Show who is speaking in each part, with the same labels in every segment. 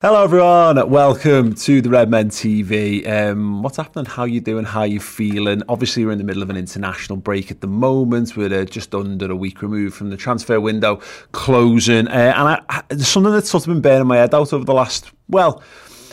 Speaker 1: Hello everyone, welcome to the Redmen TV. Um, what's happening? How you doing? How you feeling? Obviously, we're in the middle of an international break at the moment. We're uh, just under a week removed from the transfer window closing, uh, and I, I, there's something that's sort of been burning my head out over the last well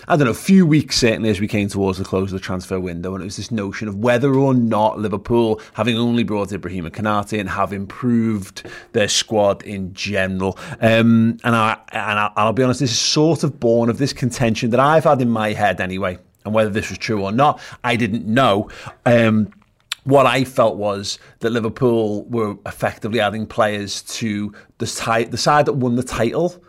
Speaker 1: I don't know, a few weeks certainly as we came towards the close of the transfer window, and it was this notion of whether or not Liverpool, having only brought Ibrahima Konate and have improved their squad in general. Um, and I and I, I'll be honest, this is sort of born of this contention that I've had in my head anyway, and whether this was true or not, I didn't know. Um, what I felt was that Liverpool were effectively adding players to the, ti- the side that won the title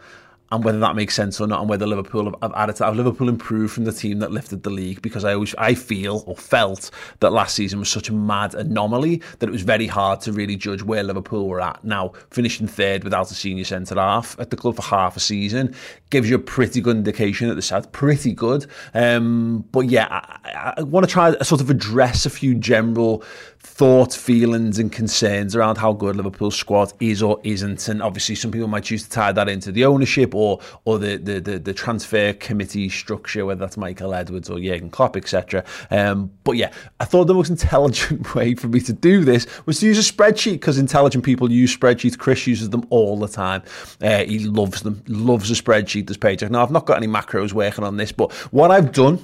Speaker 1: and whether that makes sense or not, and whether Liverpool have, have added to have Liverpool improved from the team that lifted the league because I always I feel or felt that last season was such a mad anomaly that it was very hard to really judge where Liverpool were at. Now finishing third without a senior centre half at the club for half a season gives you a pretty good indication that the south pretty good. Um, but yeah, I, I want to try sort of address a few general thoughts, feelings, and concerns around how good Liverpool's squad is or isn't. And obviously, some people might choose to tie that into the ownership or or the the the, the transfer committee structure, whether that's Michael Edwards or Jurgen Klopp, etc. Um, but yeah, I thought the most intelligent way for me to do this was to use a spreadsheet because intelligent people use spreadsheets. Chris uses them all the time. Uh, he loves them, loves a spreadsheet. This page. Now I've not got any macros working on this, but what I've done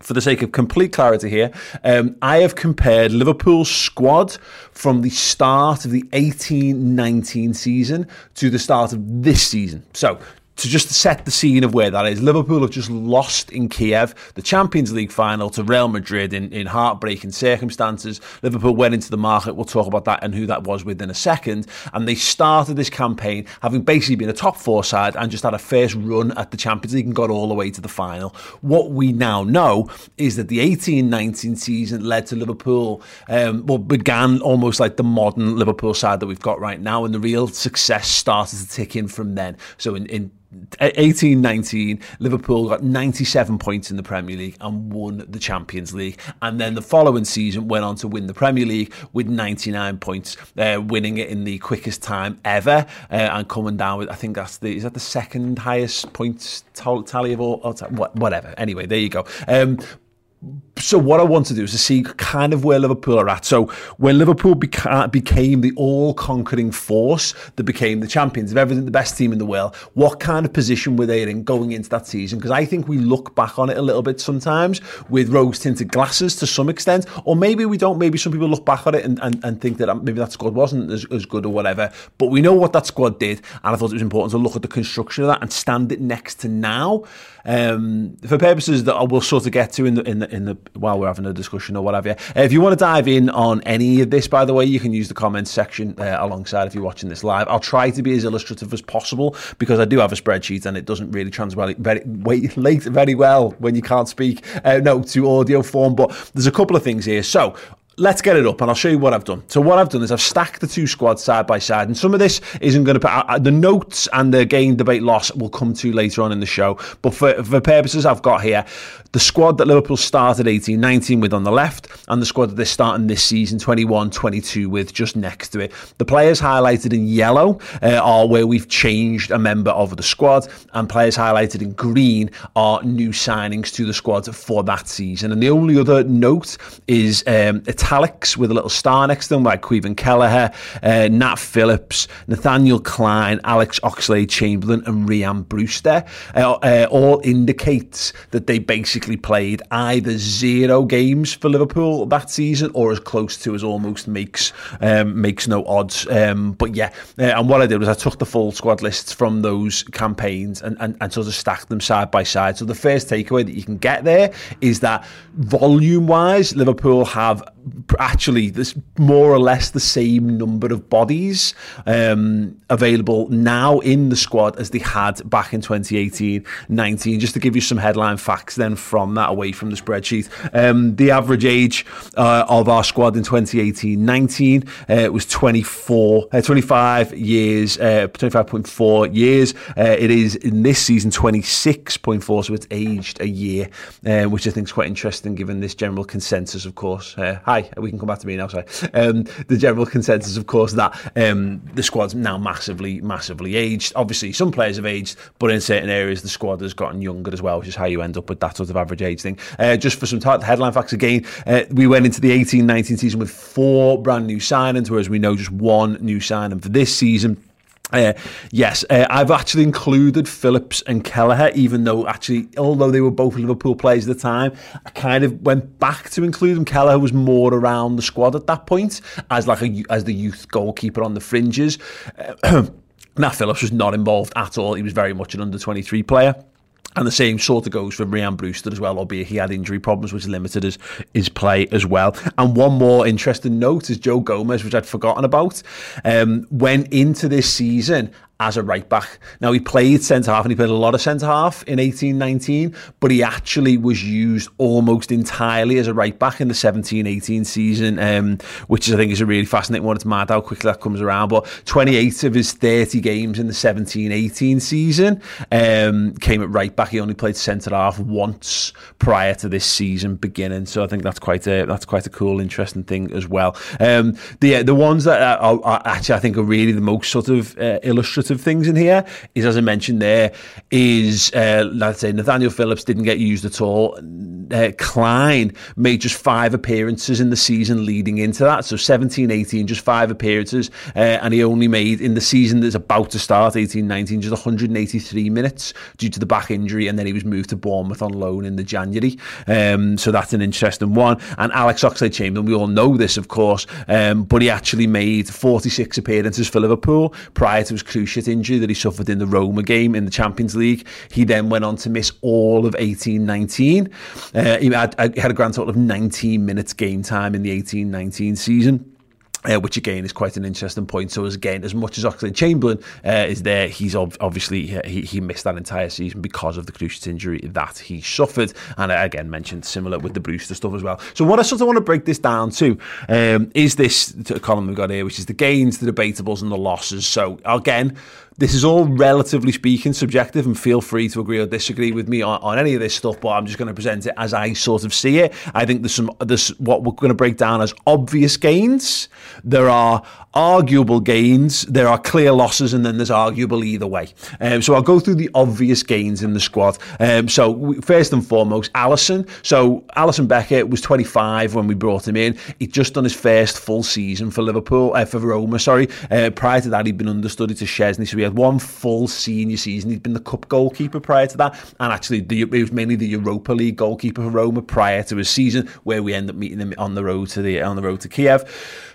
Speaker 1: for the sake of complete clarity here, um, I have compared Liverpool's squad from the start of the 18 19 season to the start of this season. So, to just set the scene of where that is, Liverpool have just lost in Kiev the Champions League final to Real Madrid in, in heartbreaking circumstances. Liverpool went into the market. We'll talk about that and who that was within a second. And they started this campaign having basically been a top four side and just had a first run at the Champions League and got all the way to the final. What we now know is that the 18 19 season led to Liverpool, um, well, began almost like the modern Liverpool side that we've got right now. And the real success started to tick in from then. So in, in 18 19, Liverpool got 97 points in the Premier League and won the Champions League. And then the following season went on to win the Premier League with 99 points, uh, winning it in the quickest time ever uh, and coming down with, I think that's the, is that the second highest points tally of all, time? whatever. Anyway, there you go. Um, so what I want to do is to see kind of where Liverpool are at. So when Liverpool beca- became the all-conquering force that became the champions of everything, the best team in the world, what kind of position were they in going into that season? Because I think we look back on it a little bit sometimes with rose-tinted glasses to some extent, or maybe we don't. Maybe some people look back on it and, and, and think that maybe that squad wasn't as, as good or whatever. But we know what that squad did, and I thought it was important to look at the construction of that and stand it next to now um, for purposes that I will sort of get to in the in the in the while we're having a discussion or whatever. Uh, if you want to dive in on any of this, by the way, you can use the comments section uh, alongside if you're watching this live. I'll try to be as illustrative as possible because I do have a spreadsheet and it doesn't really translate very very well when you can't speak. Uh, no, to audio form, but there's a couple of things here. So let's get it up and I'll show you what I've done. So what I've done is I've stacked the two squads side by side and some of this isn't going to put uh, the notes and the gain debate loss will come to later on in the show. But for, for purposes I've got here, the squad that Liverpool started 18-19 with on the left and the squad that they're starting this season 21-22 with just next to it. The players highlighted in yellow uh, are where we've changed a member of the squad and players highlighted in green are new signings to the squad for that season. And the only other note is um, italics with a little star next to them like Caoimhin Kelleher, uh, Nat Phillips, Nathaniel Clyne, Alex Oxlade-Chamberlain, and Rhian Brewster uh, uh, all indicates that they basically played either zero games for Liverpool that season or as close to as almost makes um, makes no odds. Um, but yeah, uh, and what I did was I took the full squad lists from those campaigns and, and, and sort of stacked them side by side. So the first takeaway that you can get there is that volume wise, Liverpool have actually there's more or less the same number of bodies um, available now in the squad as they had back in 2018 19 just to give you some headline facts then from that away from the spreadsheet. Um, the average age uh, of our squad in 2018 19 uh, was 24 uh, 25 years uh, 25.4 years. Uh, it is in this season 26.4 so it's aged a year uh, which I think is quite interesting given this general consensus of course hi, we can come back to me now, sorry. Um, the general consensus, of course, that um, the squad's now massively, massively aged. Obviously, some players have aged, but in certain areas, the squad has gotten younger as well, which is how you end up with that sort of average age thing. Uh, just for some headline facts again, uh, we went into the 18 19 season with four brand new signings, whereas we know just one new signing for this season. Uh, yes, uh, I've actually included Phillips and Kelleher, even though actually, although they were both Liverpool players at the time, I kind of went back to include them. Kelleher was more around the squad at that point as like a as the youth goalkeeper on the fringes. Uh, Phillips was not involved at all. He was very much an under twenty three player. And the same sort of goes for Rhian Brewster as well, albeit he had injury problems, which limited his, his play as well. And one more interesting note is Joe Gomez, which I'd forgotten about, um, went into this season as a right back. Now he played centre half and he played a lot of centre half in 18-19, but he actually was used almost entirely as a right back in the 17-18 season, um, which I think is a really fascinating one. It's mad how quickly that comes around. But 28 of his 30 games in the 17-18 season um, came at right back. He only played centre half once prior to this season beginning, so I think that's quite a that's quite a cool, interesting thing as well. Um, the the ones that are, are actually I think are really the most sort of uh, illustrative positive things in here is, as I mentioned there, is uh, let's say Nathaniel Phillips didn't get used at all. Uh, Clyne made just five appearances in the season leading into that. So 17 18, just five appearances. Uh, and he only made in the season that's about to start, 18 19, just 183 minutes due to the back injury. And then he was moved to Bournemouth on loan in the January. Um, so that's an interesting one. And Alex Oxlade-Chamberlain, we all know this, of course, um, but he actually made 46 appearances for Liverpool prior to his cruciate injury that he suffered in the Roma game in the Champions League. He then went on to miss all of 18 19. Uh, he, had, he had a grand total of 19 minutes game time in the 18 19 season. Uh, which again is quite an interesting point. So as again, as much as Oxlade-Chamberlain uh, is there, he's ob- obviously he, he missed that entire season because of the cruciate injury that he suffered, and I again mentioned similar with the Brewster stuff as well. So what I sort of want to break this down to um, is this column we've got here, which is the gains, the debatables, and the losses. So again, this is all relatively speaking subjective, and feel free to agree or disagree with me on, on any of this stuff. But I'm just going to present it as I sort of see it. I think there's some there's what we're going to break down as obvious gains. There are arguable gains, there are clear losses, and then there's arguable either way. Um, so I'll go through the obvious gains in the squad. Um, so we, first and foremost, Alisson. So Alisson Becker was 25 when we brought him in. He'd just done his first full season for Liverpool, uh, for Roma. Sorry. Uh, prior to that, he'd been understudy to Szczesny, so he had one full senior season. He'd been the cup goalkeeper prior to that, and actually the, was mainly the Europa League goalkeeper for Roma prior to his season, where we end up meeting him on the road to the on the road to Kiev.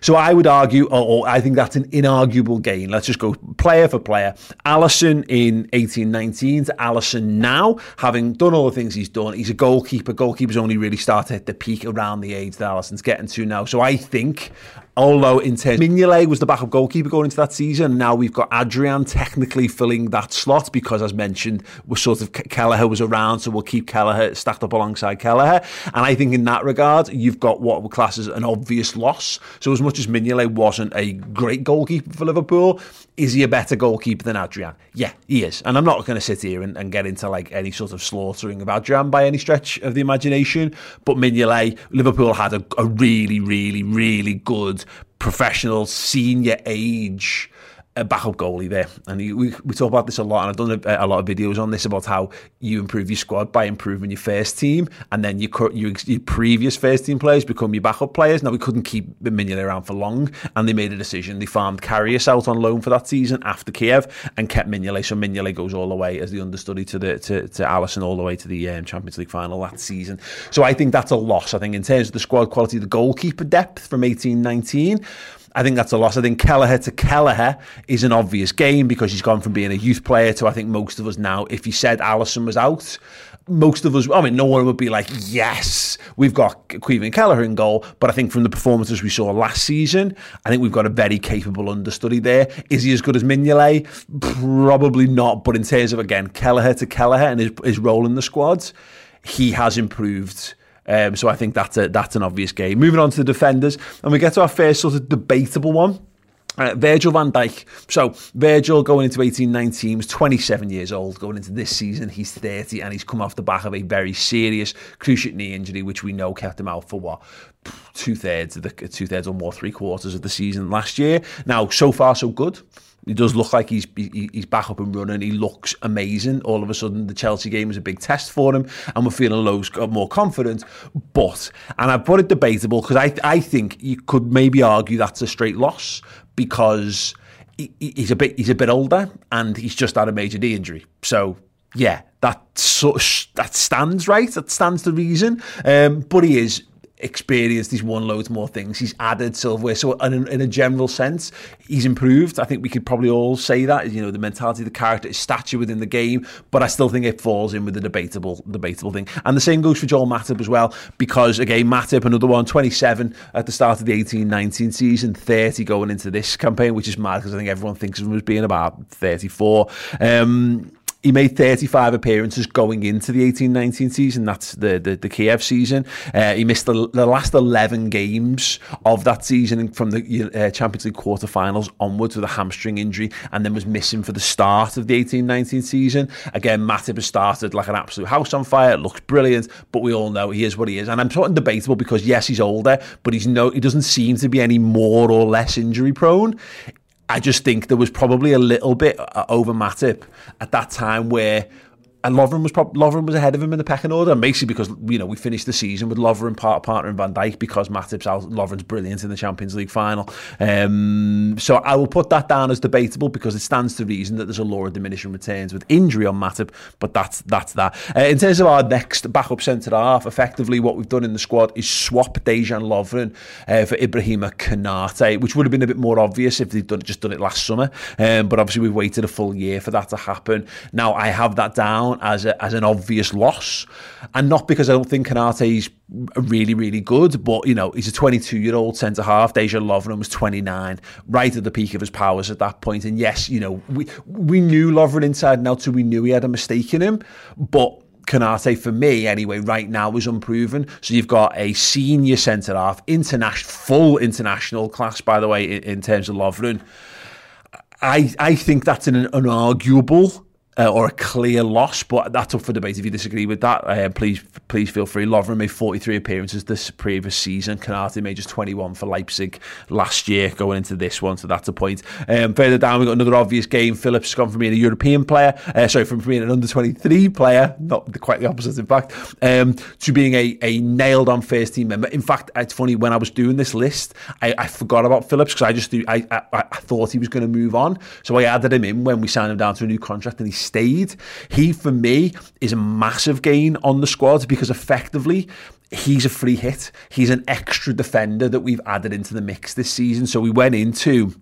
Speaker 1: So I would argue, or, or I think that's an inarguable gain. Let's just go player for player. Alisson in 1819 to Alisson now, having done all the things he's done. He's a goalkeeper. Goalkeepers only really start to hit the peak around the age that Alisson's getting to now. So I think Although in terms, Mignolet was the backup goalkeeper going into that season. Now we've got Adrian technically filling that slot because, as mentioned, we're sort of Kelleher was around, so we'll keep Kelleher stacked up alongside Kelleher. And I think in that regard, you've got what we class as an obvious loss. So as much as Mignolet wasn't a great goalkeeper for Liverpool, is he a better goalkeeper than Adrian? Yeah, he is. And I'm not going to sit here and, and, get into like any sort of slaughtering of Adrian by any stretch of the imagination. But Mignolet, Liverpool had a, a really, really, really good professional senior age a backup goalie there. And we, we talk about this a lot, and I've done a, a, lot of videos on this about how you improve your squad by improving your first team, and then your, your, your previous first team players become your backup players. Now, we couldn't keep Mignolet around for long, and they made a decision. They farmed Karius out on loan for that season after Kiev and kept Mignolet. So Mignolet goes all the way as the understudy to the to, to Alisson all the way to the um, Champions League final that season. So I think that's a loss. I think in terms of the squad quality, the goalkeeper depth from 18 19, I think that's a loss. I think Kelleher to Kelleher is an obvious game because he's gone from being a youth player to I think most of us now. If he said Alisson was out, most of us, I mean, no one would be like, yes, we've got Caoimhin Kelleher in goal. But I think from the performances we saw last season, I think we've got a very capable understudy there. Is he as good as Mignolet? Probably not. But in terms of, again, Kelleher to Kelleher and his, his role in the squad, he has improved um, so I think that's a, that's an obvious game. Moving on to the defenders, and we get to our first sort of debatable one. Uh, Virgil van Dijk. So, Virgil going into 18 19 was 27 years old. Going into this season, he's 30 and he's come off the back of a very serious cruciate knee injury, which we know kept him out for what? Two thirds of the two thirds or more, three quarters of the season last year. Now, so far, so good. He does look like he's he's back up and running. He looks amazing. All of a sudden, the Chelsea game was a big test for him, and we're feeling loads more confident. But and I put it debatable because I I think you could maybe argue that's a straight loss because he, he's a bit he's a bit older and he's just had a major knee injury. So yeah, that of, that stands right. That stands to reason. Um, but he is experienced. He's won loads more things. He's added silverware. So, in, in, a general sense, he's improved. I think we could probably all say that. You know, the mentality, the character, his stature within the game. But I still think it falls in with the debatable, debatable thing. And the same goes for Joel Matip as well, because again, Matip, another one, 27 at the start of the 18-19 season, 30 going into this campaign, which is mad because I think everyone thinks of him as being about 34. Um, he made 35 appearances going into the 18-19 season. That's the, the, the Kiev season. Uh, he missed the, the last 11 games of that season from the uh, Champions League quarterfinals onwards with a hamstring injury and then was missing for the start of the 18-19 season. Again, Matip has started like an absolute house on fire. It looks brilliant, but we all know he is what he is. And I'm talking debatable because yes, he's older, but he's no, he doesn't seem to be any more or less injury prone. I just think there was probably a little bit uh, over Matip at that time where and Lovren was prob- Lovren was ahead of him in the pecking order, and basically because you know we finished the season with Lovren part partner Van Dijk because Matip's out. Lovren's brilliant in the Champions League final. Um, so I will put that down as debatable because it stands to reason that there's a of diminishing returns with injury on Matip, but that's that's that. Uh, in terms of our next backup centre half, effectively what we've done in the squad is swap Dejan Lovren uh, for Ibrahima Konate, which would have been a bit more obvious if they'd done, just done it last summer. Um, but obviously we've waited a full year for that to happen. Now I have that down as a, as an obvious loss, and not because I don't think is really really good, but you know he's a 22 year old centre half. Dejan Lovren was 29, right at the peak of his powers at that point. And yes, you know we we knew Lovren inside and out, so we knew he had a mistake in him, but. Konate, for me anyway, right now is unproven. So you've got a senior centre half, international, full international class, by the way, in, in terms of Lovren. I I think that's an unarguable uh, or a clear loss, but that's up for debate. If you disagree with that, uh, please please feel free. Lovren made 43 appearances this previous season. Konate made just 21 for Leipzig last year, going into this one, so that's a point. Um, further down, we've got another obvious game. Phillips has gone from being a European player, uh, sorry, from being an under 23 player, not the, quite the opposite, in fact, um, to being a, a nailed on first team member. In fact, it's funny, when I was doing this list, I, I forgot about Phillips because I just I, I, I thought he was going to move on. So I added him in when we signed him down to a new contract and he stayed. He, for me, is a massive gain on the squad because effectively he's a free hit. He's an extra defender that we've added into the mix this season. So we went into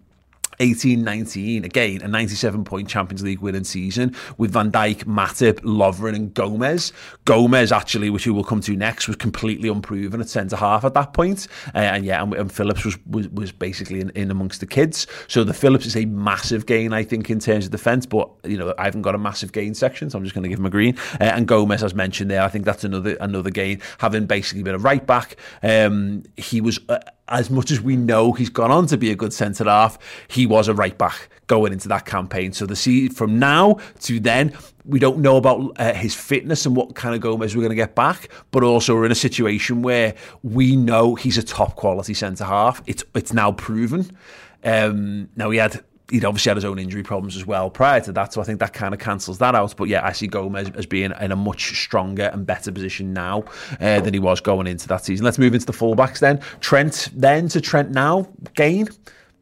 Speaker 1: 18 19, again, a 97 point Champions League winning season with Van Dijk, Matip, Lovren, and Gomez. Gomez, actually, which we will come to next, was completely unproven at centre half at that point. Uh, and yeah, and, and Phillips was, was, was basically in, in, amongst the kids. So the Phillips is a massive gain, I think, in terms of defence. But, you know, I haven't got a massive gain section, so I'm just going to give him a green. Uh, and Gomez, as mentioned there, I think that's another another gain, having basically been a right back. Um, he was. Uh, as much as we know he's gone on to be a good centre half, he was a right back going into that campaign. So the see from now to then, we don't know about uh, his fitness and what kind of Gomez we're going to get back, but also we're in a situation where we know he's a top quality centre half. It's it's now proven. Um, now he had he'd obviously had his own injury problems as well prior to that, so I think that kind of cancels that out. But yeah, I see Gomez as being in a much stronger and better position now uh, than he was going into that season. Let's move into the fullbacks then. Trent then to Trent now. Gain.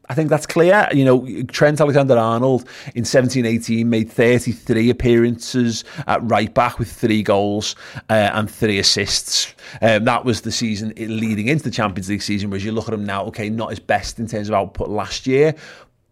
Speaker 1: I think that's clear. You know, Trent Alexander Arnold in 17 18 made 33 appearances at right back with three goals uh, and three assists. Um, that was the season leading into the Champions League season. Whereas you look at him now, okay, not his best in terms of output last year,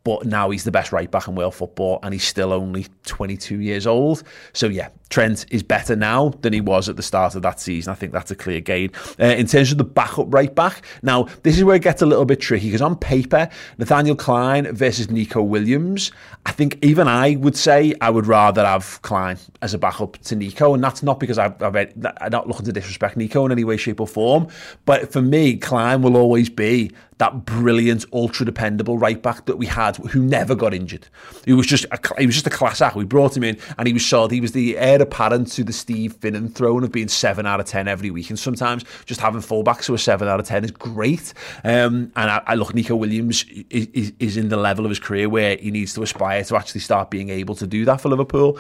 Speaker 1: but now he's the best right back in world football and he's still only 22 years old. So, yeah, Trent is better now than he was at the start of that season. I think that's a clear gain. Uh, in terms of the backup right back, now, this is where it gets a little bit tricky because on paper, Nathaniel Clyne versus Neco Williams, I think even I would say I would rather have Clyne as a backup to Neco, And that's not because I've, I'm not looking to disrespect Neco in any way, shape, or form. But for me, Clyne will always be that brilliant, ultra dependable right back that we had, who never got injured. He was just a, he was just a class act. We brought him in, and he was solid. He was the heir apparent to the Steve Finnan throne of being seven out of ten every week. And sometimes just having fullbacks who are seven out of ten is great. Um, and I, I, look, Neco Williams is, is, is in the level of his career where he needs to aspire to actually start being able to do that for Liverpool.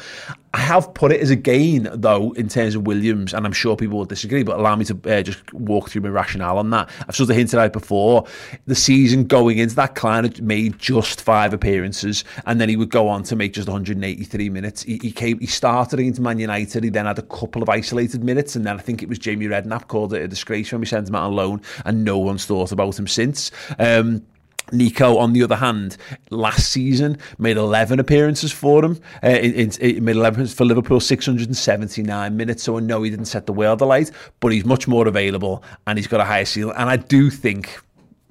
Speaker 1: I have put it as a gain, though, in terms of Williams, and I'm sure people will disagree, but allow me to uh, just walk through my rationale on that. I've sort of hinted at it before. The season going into that, Clyne had made just five appearances, and then he would go on to make just 183 minutes. He, he came, he started against Man United. He then had a couple of isolated minutes, and then I think it was Jamie Redknapp called it a disgrace when we sent him out on loan, and no one's thought about him since. Um, Neco, on the other hand, last season made 11 appearances for him. Uh, in, in, made 11 for Liverpool, 679 minutes. So I know he didn't set the world alight, but he's much more available and he's got a higher ceiling. And I do think,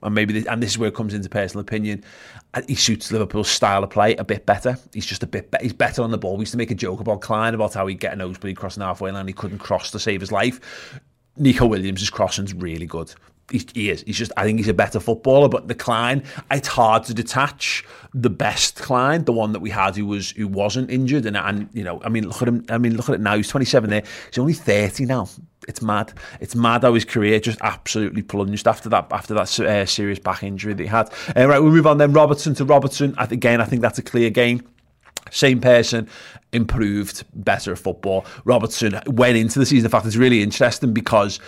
Speaker 1: and maybe, this, and this is where it comes into personal opinion, uh, he suits Liverpool's style of play a bit better. He's just a bit better. He's better on the ball. We used to make a joke about Clyne about how he'd get a nosebleed crossing halfway line. And he couldn't cross to save his life. Neco Williams' crossing's really good he, is. He's just. I think he's a better footballer. But the Clyne, it's hard to detach the best Clyne, the one that we had who was who wasn't injured. And and you know, I mean, look at him. I mean, look at it now. He's 27 there. He's only 30 now. It's mad. It's mad how his career just absolutely plunged after that after that uh, serious back injury that he had. Uh, right, we'll move on then. Robertson to Robertson. I, again, I think that's a clear game. Same person, improved, better football. Robertson went into the season. In fact, it's really interesting because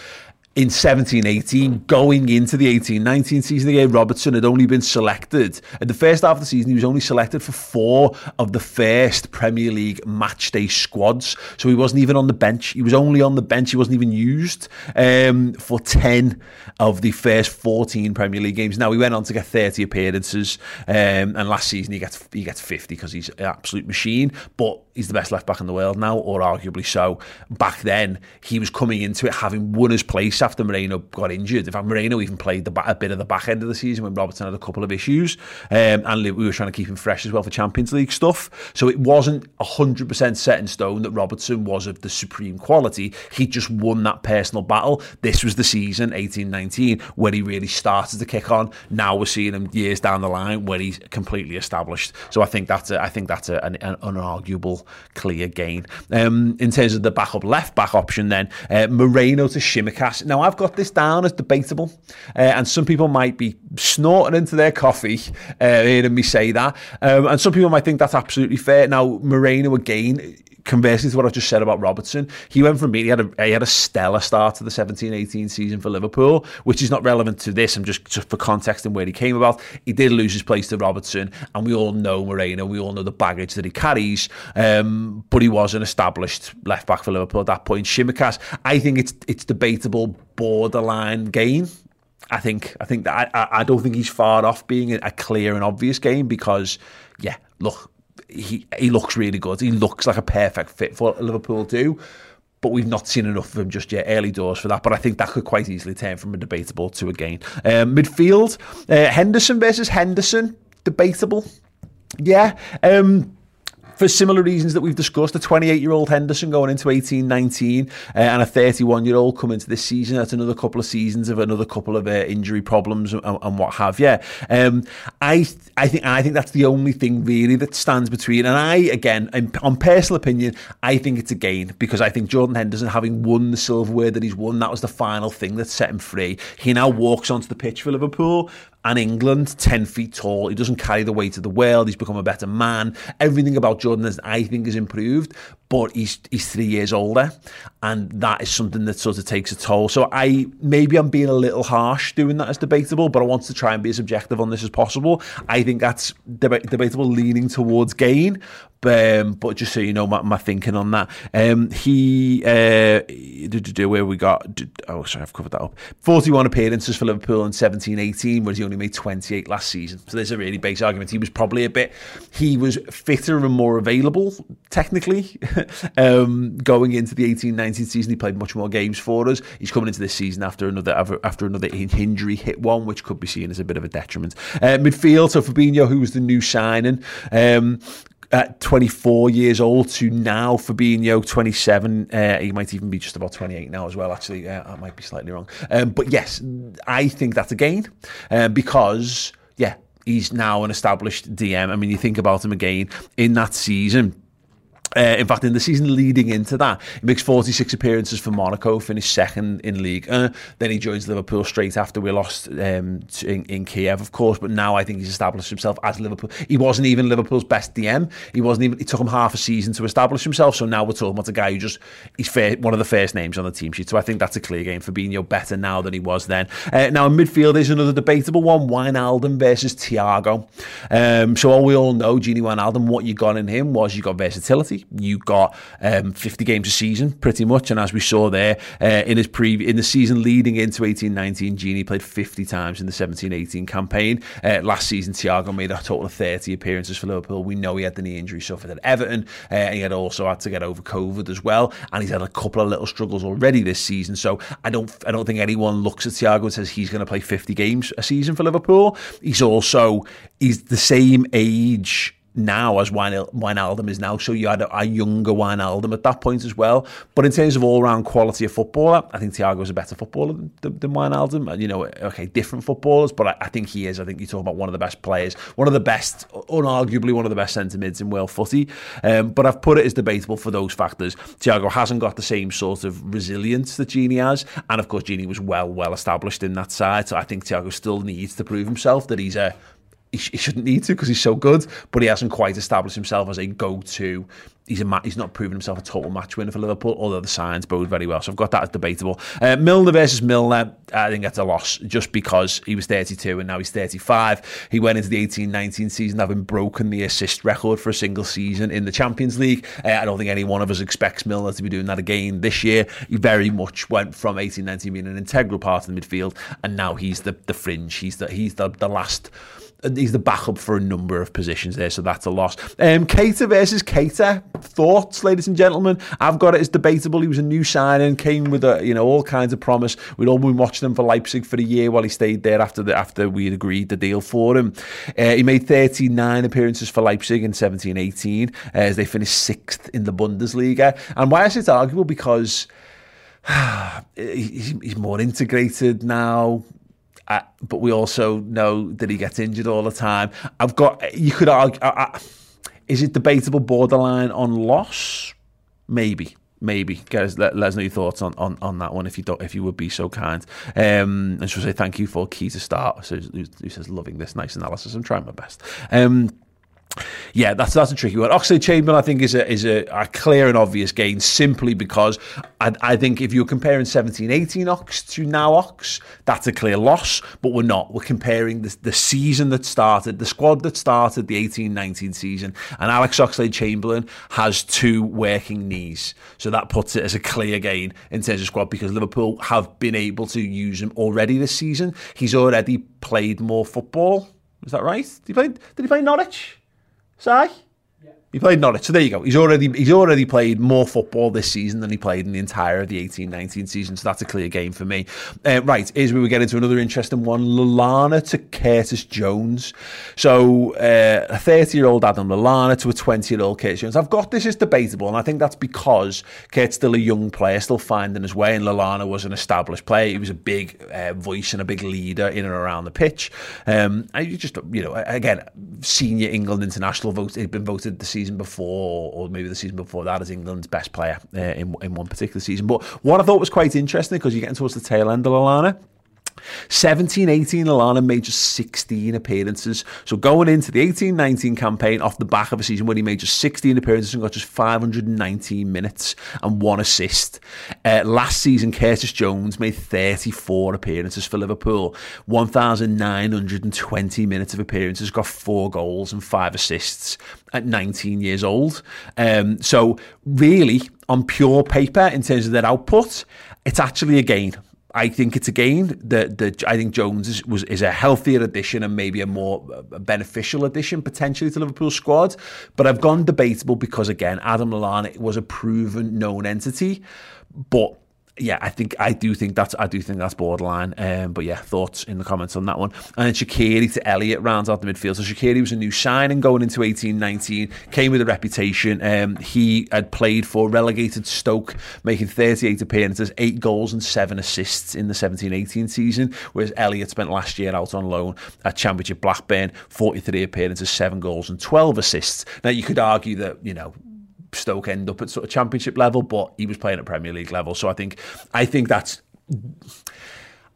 Speaker 1: in 17 18, going into the 18 19 season again, Robertson had only been selected. In the first half of the season, he was only selected for four of the first Premier League match day squads. So he wasn't even on the bench. He was only on the bench. He wasn't even used um, for 10 of the first 14 Premier League games. Now, he went on to get 30 appearances. Um, and last season, he gets, he gets 50 because he's an absolute machine. But he's the best left back in the world now, or arguably so. Back then, he was coming into it having won his place after Moreno got injured. In fact, Moreno even played the, a bit of the back end of the season when Robertson had a couple of issues, um, and we were trying to keep him fresh as well for Champions League stuff. So it wasn't 100% set in stone that Robertson was of the supreme quality. He just won that personal battle. This was the season, 18-19, where he really started to kick on. Now we're seeing him years down the line where he's completely established. So I think that's a, I think that's a, an, an unarguable clear gain. Um, in terms of the backup left back option, then uh, Moreno to Tsimikas. Now I've got this down as debatable, uh, and some people might be snorting into their coffee uh, hearing me say that, um, and some people might think that's absolutely fair. Now Moreno again conversely to what I've just said about Robertson, he went from being he had a he had a stellar start to the 17-18 season for Liverpool, which is not relevant to this. I'm just, just for context and where he came about. He did lose his place to Robertson, and we all know Moreno. We all know the baggage that he carries. Um, but he was an established left back for Liverpool at that point. Tsimikas, I think it's it's debatable borderline game. I think I think that I, I don't think he's far off being a clear and obvious game because yeah, look, he he looks really good. He looks like a perfect fit for Liverpool too. But we've not seen enough of him just yet, early doors for that. But I think that could quite easily turn from a debatable to a gain. Um, midfield, uh, Henderson versus Henderson, debatable. Yeah. Um, for similar reasons that we've discussed. A 28 year old Henderson going into 18 19 uh, and a 31 year old coming into this season. That's another couple of seasons of another couple of uh, injury problems and, and, what have you. Um, I I think I think that's the only thing really that stands between. And I again, on personal opinion, I think it's a gain because I think Jordan Henderson, having won the silverware that he's won, that was the final thing that set him free. He now walks onto the pitch for Liverpool and England, 10 feet tall. He doesn't carry the weight of the world. He's become a better man. Everything about Jordan, is, I think, is improved, but he's, he's three years older. And that is something that sort of takes a toll. So I maybe I'm being a little harsh doing that as debatable, but I want to try and be as objective on this as possible. I think that's deb- debatable leaning towards gain, um, but just so you know my, my thinking on that, um, he uh, do where we got. Did, oh, sorry, I've covered that up. Forty-one appearances for Liverpool in 17-18, whereas he only made twenty-eight last season. So there's a really base argument. He was probably a bit. He was fitter and more available technically um, going into the 18-19 season. He played much more games for us. He's coming into this season after another after another injury hit one, which could be seen as a bit of a detriment. Uh, midfield, so Fabinho, who was the new signing. Um, at 24 years old to now Fabinho 27 uh, he might even be just about 28 now as well actually uh, I might be slightly wrong um, but yes I think that's a gain uh, because yeah he's now an established DM I mean you think about him again in that season uh, in fact, in the season leading into that, he makes 46 appearances for Monaco, finished second in league. Uh, then he joins Liverpool straight after we lost um, in, in, Kiev, of course. But now I think he's established himself as Liverpool. He wasn't even Liverpool's best DM. He wasn't even. It took him half a season to establish himself. So now we're talking about a guy who just he's fair, one of the first names on the team sheet. So I think that's a clear game. for Fabinho better now than he was then. Uh, now in midfield is another debatable one: Wijnaldum versus Thiago. Um, so all we all know, Gini Wijnaldum, what you got in him was you got versatility you got um, 50 games a season, pretty much. And as we saw there uh, in his pre in the season leading into 18-19, Gini played 50 times in the 17-18 campaign. Uh, last season, Thiago made a total of 30 appearances for Liverpool. We know he had the knee injury suffered at Everton. Uh, he had also had to get over COVID as well, and he's had a couple of little struggles already this season. So I don't I don't think anyone looks at Thiago and says he's going to play 50 games a season for Liverpool. He's also he's the same age now as Wijnaldum is now. So you had a, a younger Wijnaldum at that point as well. But in terms of all-round quality of footballer, I think Thiago is a better footballer than, than, than Wijnaldum. You know, okay, different footballers, but I, I, think he is. I think you talk about one of the best players, one of the best, unarguably one of the best centre mids in world footy. Um, but I've put it as debatable for those factors. Thiago hasn't got the same sort of resilience that Gini has, and of course Gini was well, well established in that side. So I think Thiago still needs to prove himself that he's a he, he shouldn't need to because he's so good, but he hasn't quite established himself as a go-to. He's a he's not proven himself a total match winner for Liverpool, although the signs bode very well. So I've got that as debatable. Uh, Milner versus Milner, I think that's a loss just because he was 32 and now he's 35. He went into the 18-19 season having broken the assist record for a single season in the Champions League. Uh, I don't think any one of us expects Milner to be doing that again this year. He very much went from 18-19 being an integral part of the midfield, and now he's the the fringe. He's the he's the the last he's the backup for a number of positions there, so that's a loss. Um, Keita versus Keita. Thoughts, ladies and gentlemen? I've got it as debatable. He was a new signing, came with a, you know all kinds of promise. We'd all been watching him for Leipzig for a year while he stayed there after the after we'd agreed the deal for him. Uh, he made 39 appearances for Leipzig in 17-18 uh, as they finished sixth in the Bundesliga. And why is it arguable? Because he's more integrated now. Uh, but we also know that he gets injured all the time. I've got, you could argue, uh, is it debatable borderline on loss? Maybe. Maybe, guys, let, let us know your thoughts on, on, on that one if you don't, if you would be so kind. Um, and should say thank you for key to start. So who says loving this nice analysis? I'm trying my best. Um, Yeah, that's that's a tricky one. Oxlade-Chamberlain, I think, is a is a, a clear and obvious gain simply because I, I think if you're comparing 17, 18 Ox to now Ox, that's a clear loss. But we're not. We're comparing the, the season that started, the squad that started the 18, 19 season, and Alex Oxlade-Chamberlain has two working knees, so that puts it as a clear gain in terms of squad because Liverpool have been able to use him already this season. He's already played more football. Is that right? Did he play? Did he play Norwich? sag ich. He played Norwich, so there you go. He's already he's already played more football this season than he played in the entire of the 18-19 season, so that's a clear game for me. Uh, right, is we were getting to another interesting one. Lallana to Curtis Jones. So uh, a 30-year-old Adam Lallana to a 20-year-old Curtis Jones. I've got this is debatable, and I think that's because Kurt's still a young player, still finding his way, and Lallana was an established player. He was a big uh, voice and a big leader in and around the pitch. Um, and you just, you know, again, senior England international vote, he'd been voted the season before, or maybe the season before that, as England's best player uh, in, in one particular season. But what I thought was quite interesting, because you're getting towards the tail end of Lallana, 17 18, Lallana made just 16 appearances. So going into the 18 19 campaign off the back of a season where he made just 16 appearances and got just 519 minutes and one assist. Uh, last season, Curtis Jones made 34 appearances for Liverpool, 1,920 minutes of appearances, got four goals and five assists at 19 years old. Um, so, really, on pure paper, in terms of their output, it's actually a gain. I think it's a gain. The the I think Jones is, was is a healthier addition and maybe a more beneficial addition potentially to Liverpool's squad. But I've gone debatable because again, Adam Lallana was a proven known entity, but yeah, I think I do think that's I do think that's borderline. Um, but yeah, thoughts in the comments on that one. And then Shaqiri to Elliott rounds out the midfield. So Shaqiri was a new signing going into 18-19, came with a reputation. Um, he had played for relegated Stoke, making 38 appearances, eight goals and seven assists in the 17-18 season. Whereas Elliott spent last year out on loan at Championship Blackburn, 43 appearances, seven goals and 12 assists. Now you could argue that you know Stoke end up at sort of championship level, but he was playing at Premier League level. So I think I think that's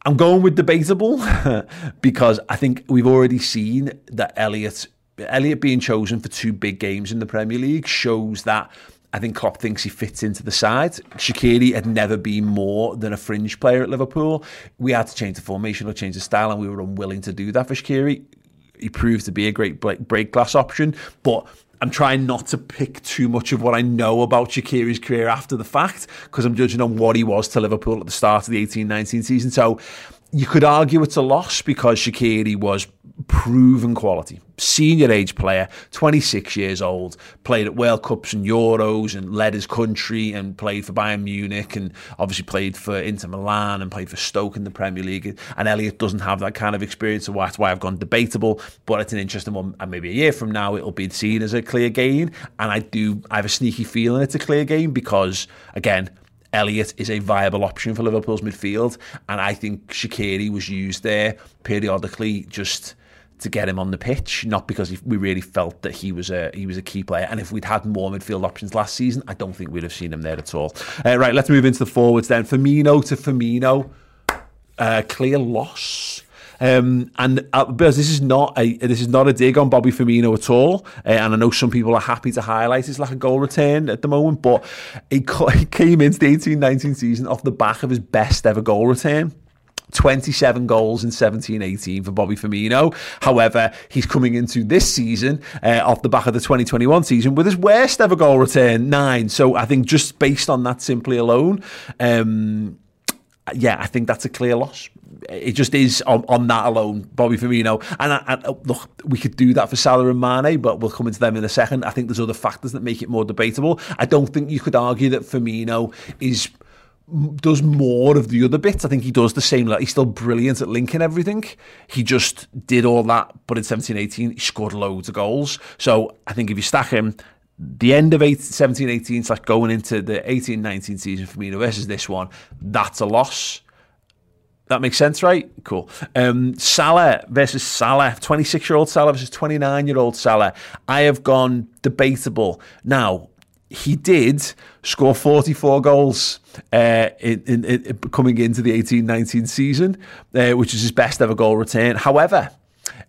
Speaker 1: I'm going with debatable because I think we've already seen that Elliot Elliott being chosen for two big games in the Premier League shows that I think Klopp thinks he fits into the side. Shaqiri had never been more than a fringe player at Liverpool. We had to change the formation or change the style, and we were unwilling to do that for Shaqiri. He proved to be a great break glass option, but I'm trying not to pick too much of what I know about Shaqiri's career after the fact because I'm judging on what he was to Liverpool at the start of the 18-19 season. So you could argue it's a loss because Shakiri was proven quality, senior age player, 26 years old, played at World Cups and Euros and led his country and played for Bayern Munich and obviously played for Inter Milan and played for Stoke in the Premier League. And Elliott doesn't have that kind of experience, so that's why I've gone debatable. But it's an interesting one, and maybe a year from now it'll be seen as a clear gain. And I do, I have a sneaky feeling it's a clear gain because, again, Elliott is a viable option for Liverpool's midfield, and I think Shaqiri was used there periodically just to get him on the pitch, not because we really felt that he was a he was a key player. And if we'd had more midfield options last season, I don't think we'd have seen him there at all. Uh, right, let's move into the forwards then. Firmino to Firmino, uh, clear loss. Um, and uh, because this is not a this is not a dig on Bobby Firmino at all, uh, and I know some people are happy to highlight his lack of goal return at the moment, but he, he came into the 18-19 season off the back of his best ever goal return. 27 goals in 17 18 for Bobby Firmino. However, he's coming into this season uh, off the back of the 2021 season with his worst ever goal return, nine. So I think just based on that simply alone, um, yeah, I think that's a clear loss. It just is on, on that alone, Bobby Firmino. And I, I, look, we could do that for Salah and Mane, but we'll come into them in a second. I think there's other factors that make it more debatable. I don't think you could argue that Firmino is does more of the other bits. I think he does the same. Like he's still brilliant at linking everything. He just did all that, but in 17 18, he scored loads of goals. So I think if you stack him, the end of 18, 17 18 slash going into the 18 19 season for me versus this one, that's a loss. That makes sense, right? Cool. Um, Salah versus Salah, 26 year old Salah versus 29 year old Salah. I have gone debatable. Now, he did score 44 goals uh, in, in, in, coming into the 18-19 season, uh, which is his best ever goal return. However,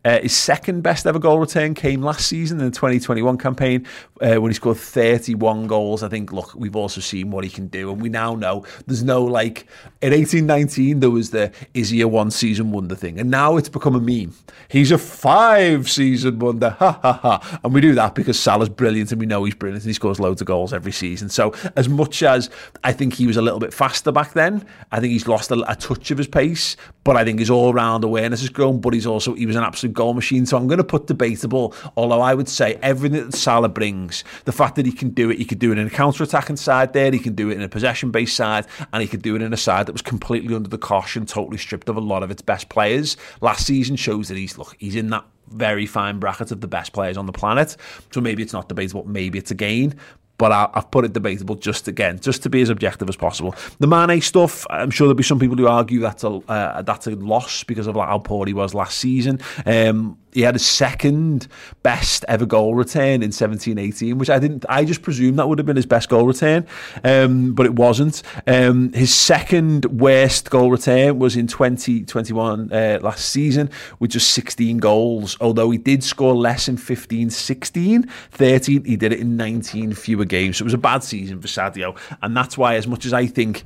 Speaker 1: Uh, his second best ever goal return came last season in the 2021 campaign uh, when he scored 31 goals. I think, look, we've also seen what he can do, and we now know there's no like in 1819 there was the is he a one season wonder thing, and now it's become a meme. He's a five season wonder, ha ha ha, and we do that because Salah's brilliant, and we know he's brilliant, and he scores loads of goals every season. So as much as I think he was a little bit faster back then, I think he's lost a, a touch of his pace, but I think his all round awareness has grown. But he's also he was an absolute goal machine. So I'm going to put debatable, although I would say everything that Salah brings, the fact that he can do it, he could do it in a counter attacking side there, he can do it in a possession based side, and he could do it in a side that was completely under the caution, totally stripped of a lot of its best players. Last season shows that he's look, he's in that very fine bracket of the best players on the planet. So maybe it's not debatable, maybe it's a gain but I, have put it debatable just again, just to be as objective as possible. The Mane stuff, I'm sure there'll be some people who argue that's a uh, that's a loss because of how poor he was last season. Um, he had his second best ever goal return in 17-18, which I didn't. I just presumed that would have been his best goal return, um, but it wasn't. Um, his second worst goal return was in 2021 uh, last season, with just 16 goals. Although he did score less in 15, 16, 13, he did it in 19 fewer games. So it was a bad season for Sadio, and that's why, as much as I think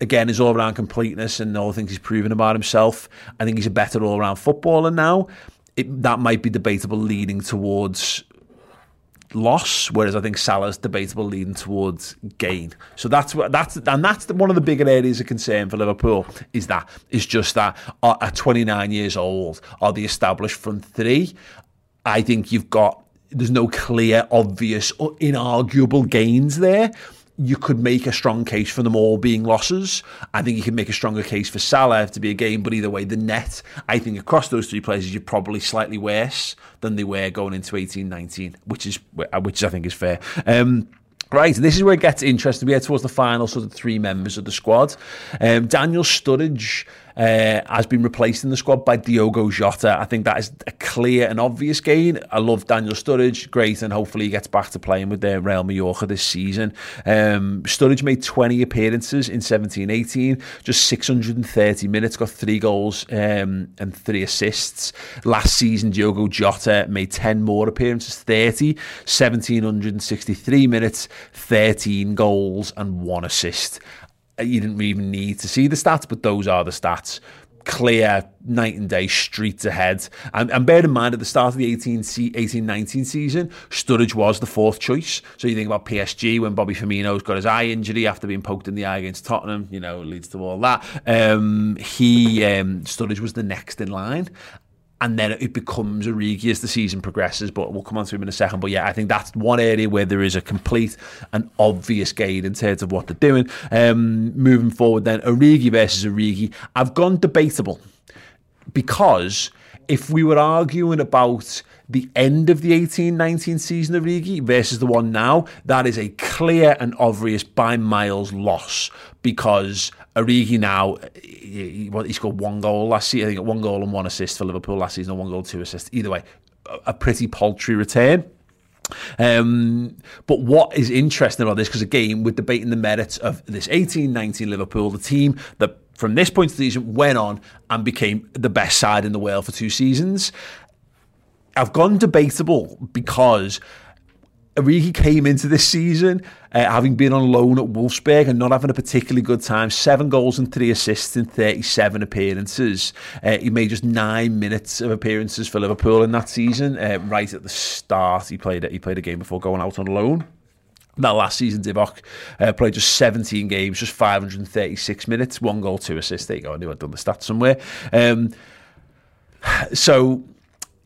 Speaker 1: again, his all round completeness and all the things he's proven about himself. I think he's a better all round footballer now it, that might be debatable leading towards loss, whereas I think Salah's debatable leading towards gain. So that's what that's and that's the, one of the bigger areas of concern for Liverpool is that is just that uh, at 29 years old are the established front three. I think you've got there's no clear, obvious, or inarguable gains there you could make a strong case for them all being losses. I think you can make a stronger case for Salah to be a game, but either way, the net, I think across those three places, you're probably slightly worse than they were going into 18 19, which is, which I think is fair. Um, Right, this is where it gets interesting. We head towards the final sort of three members of the squad. Um, Daniel Sturridge uh, has been replaced in the squad by Diogo Jota. I think that is a clear and obvious gain. I love Daniel Sturridge, great, and hopefully he gets back to playing with the Real Mallorca this season. Um, Sturridge made 20 appearances in 17-18, just 630 minutes, got three goals um, and three assists. Last season, Diogo Jota made 10 more appearances, 30, 1763 minutes, 13 goals and one assist you didn't even need to see the stats, but those are the stats. Clear night and day, streets ahead. And, and bear in mind, at the start of the 18, 18 19 season, Sturridge was the fourth choice. So you think about PSG when Bobby Firmino's got his eye injury after being poked in the eye against Tottenham, you know, leads to all that. Um, he, um, Sturridge was the next in line and then it becomes a Origi as the season progresses. But we'll come on to him in a second. But yeah, I think that's one area where there is a complete and obvious gain in terms of what they're doing. Um, moving forward, then a Origi versus Origi, I've gone debatable because if we were arguing about the end of the 18-19 season of Origi versus the one now, that is a clear and obvious by miles loss because Origi now, he, he scored one goal last season, I think one goal and one assist for Liverpool last season, one goal, two assists. Either way, a pretty paltry return. Um, but what is interesting about this, because again, we're debating the merits of this 18-19 Liverpool, the team that from this point of the season went on and became the best side in the world for two seasons. I've gone debatable because Origi came into this season uh, having been on loan at Wolfsburg and not having a particularly good time. Seven goals and three assists in 37 appearances. Uh, he made just nine minutes of appearances for Liverpool in that season. Uh, right at the start, he played he played a game before going out on loan. That last season, Divock uh, played just 17 games, just 536 minutes, one goal, two assists. There you go. I knew I'd done the stats somewhere. Um, so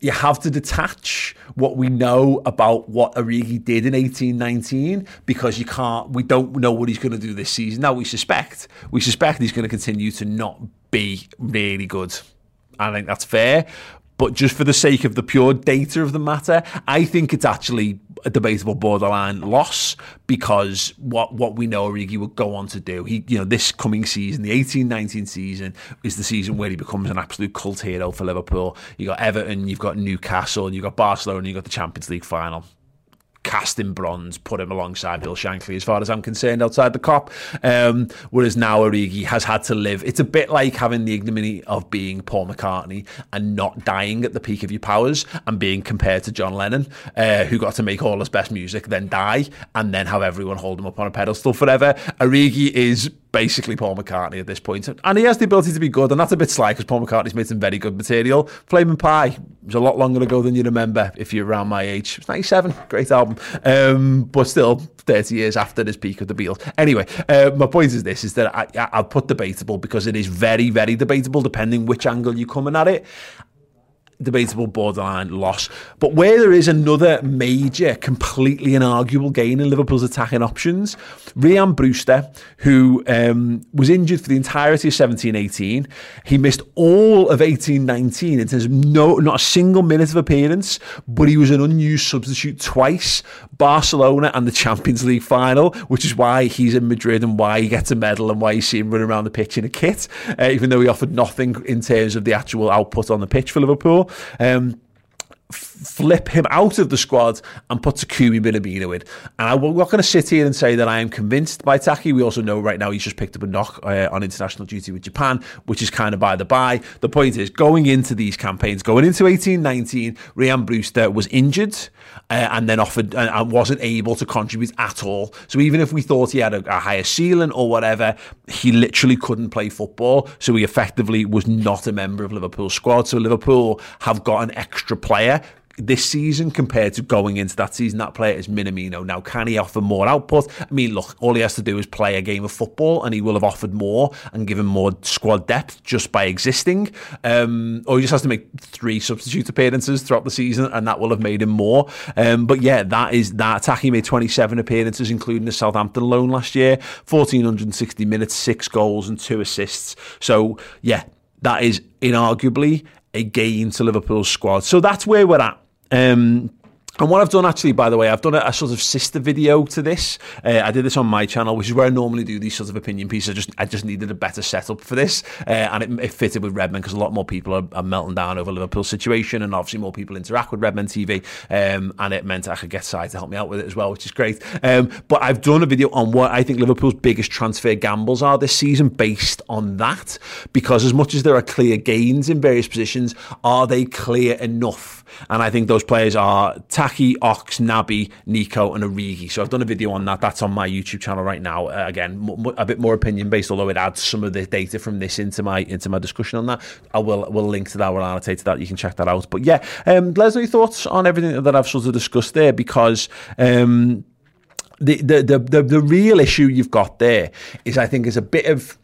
Speaker 1: you have to detach what we know about what Origi did in 1819 because you can't we don't know what he's going to do this season. Now we suspect we suspect he's going to continue to not be really good. I think that's fair but just for the sake of the pure data of the matter, I think it's actually a debatable borderline loss because what what we know Origi will go on to do. He, you know, this coming season, the 18-19 season, is the season where he becomes an absolute cult hero for Liverpool. You got Everton, you've got Newcastle, you've got Barcelona, and you've got the Champions League final cast in bronze, put him alongside Bill Shankly, as far as I'm concerned, outside the Kop. Um, whereas now Origi has had to live. It's a bit like having the ignominy of being Paul McCartney and not dying at the peak of your powers and being compared to John Lennon, uh, who got to make all his best music, then die, and then have everyone hold him up on a pedestal forever. Origi is basically Paul McCartney at this point. And he has the ability to be good, and that's a bit sly because Paul McCartney's made some very good material. Flaming Pie was a lot longer ago than you remember if you're around my age. It's 97, great album. Um, but still, 30 years after this peak of the Beatles. Anyway, uh, my point is this, is that I, I'll put debatable because it is very, very debatable depending which angle you're coming at it debatable borderline loss. But where there is another major, completely inarguable gain in Liverpool's attacking options, Rhian Brewster, who um, was injured for the entirety of 17-18, he missed all of 18-19 in terms of no, not a single minute of appearance, but he was an unused substitute twice, Barcelona and the Champions League final, which is why he's in Madrid and why he gets a medal and why you see him running around the pitch in a kit, uh, even though he offered nothing in terms of the actual output on the pitch for Liverpool. Um, flip him out of the squad and put Takumi Minamino in. And I'm not going to sit here and say that I am convinced by Taki. We also know right now he's just picked up a knock uh, on international duty with Japan, which is kind of by the by. The point is, going into these campaigns, going into 18-19, Rhian Brewster was injured uh, and then offered and wasn't able to contribute at all. So even if we thought he had a, a higher ceiling or whatever, he literally couldn't play football. So he effectively was not a member of Liverpool's squad. So Liverpool have got an extra player this season compared to going into that season. That player is Minamino. Now, can he offer more output? I mean, look, all he has to do is play a game of football and he will have offered more and given more squad depth just by existing. Um, or he just has to make three substitute appearances throughout the season and that will have made him more. Um, but yeah, that is that. He made 27 appearances, including the Southampton loan last year, 1,460 minutes, six goals and two assists. So yeah, that is inarguably a gain to Liverpool's squad. So that's where we're at. Um, and what I've done actually, by the way, I've done a, a sort of sister video to this. Uh, I did this on my channel, which is where I normally do these sort of opinion pieces. I just I just needed a better setup for this, uh, and it, it, fitted with Redmen because a lot more people are, are, melting down over Liverpool's situation, and obviously more people interact with Redmen TV, um, and it meant I could get Si to help me out with it as well, which is great. Um, but I've done a video on what I think Liverpool's biggest transfer gambles are this season, based on that, because as much as there are clear gains in various positions, are they clear enough? And I think those players are. Taki, Ox, Naby, Neco, and Origi. So I've done a video on that. That's on my YouTube channel right now. Uh, again, m- a bit more opinion based, although it adds some of the data from this into my into my discussion on that. I will will link to that. We'll annotate to that. You can check that out. But yeah, um, know your thoughts on everything that I've sort of discussed there because. Um, the, the, the, the real issue you've got there is, I think, is a bit of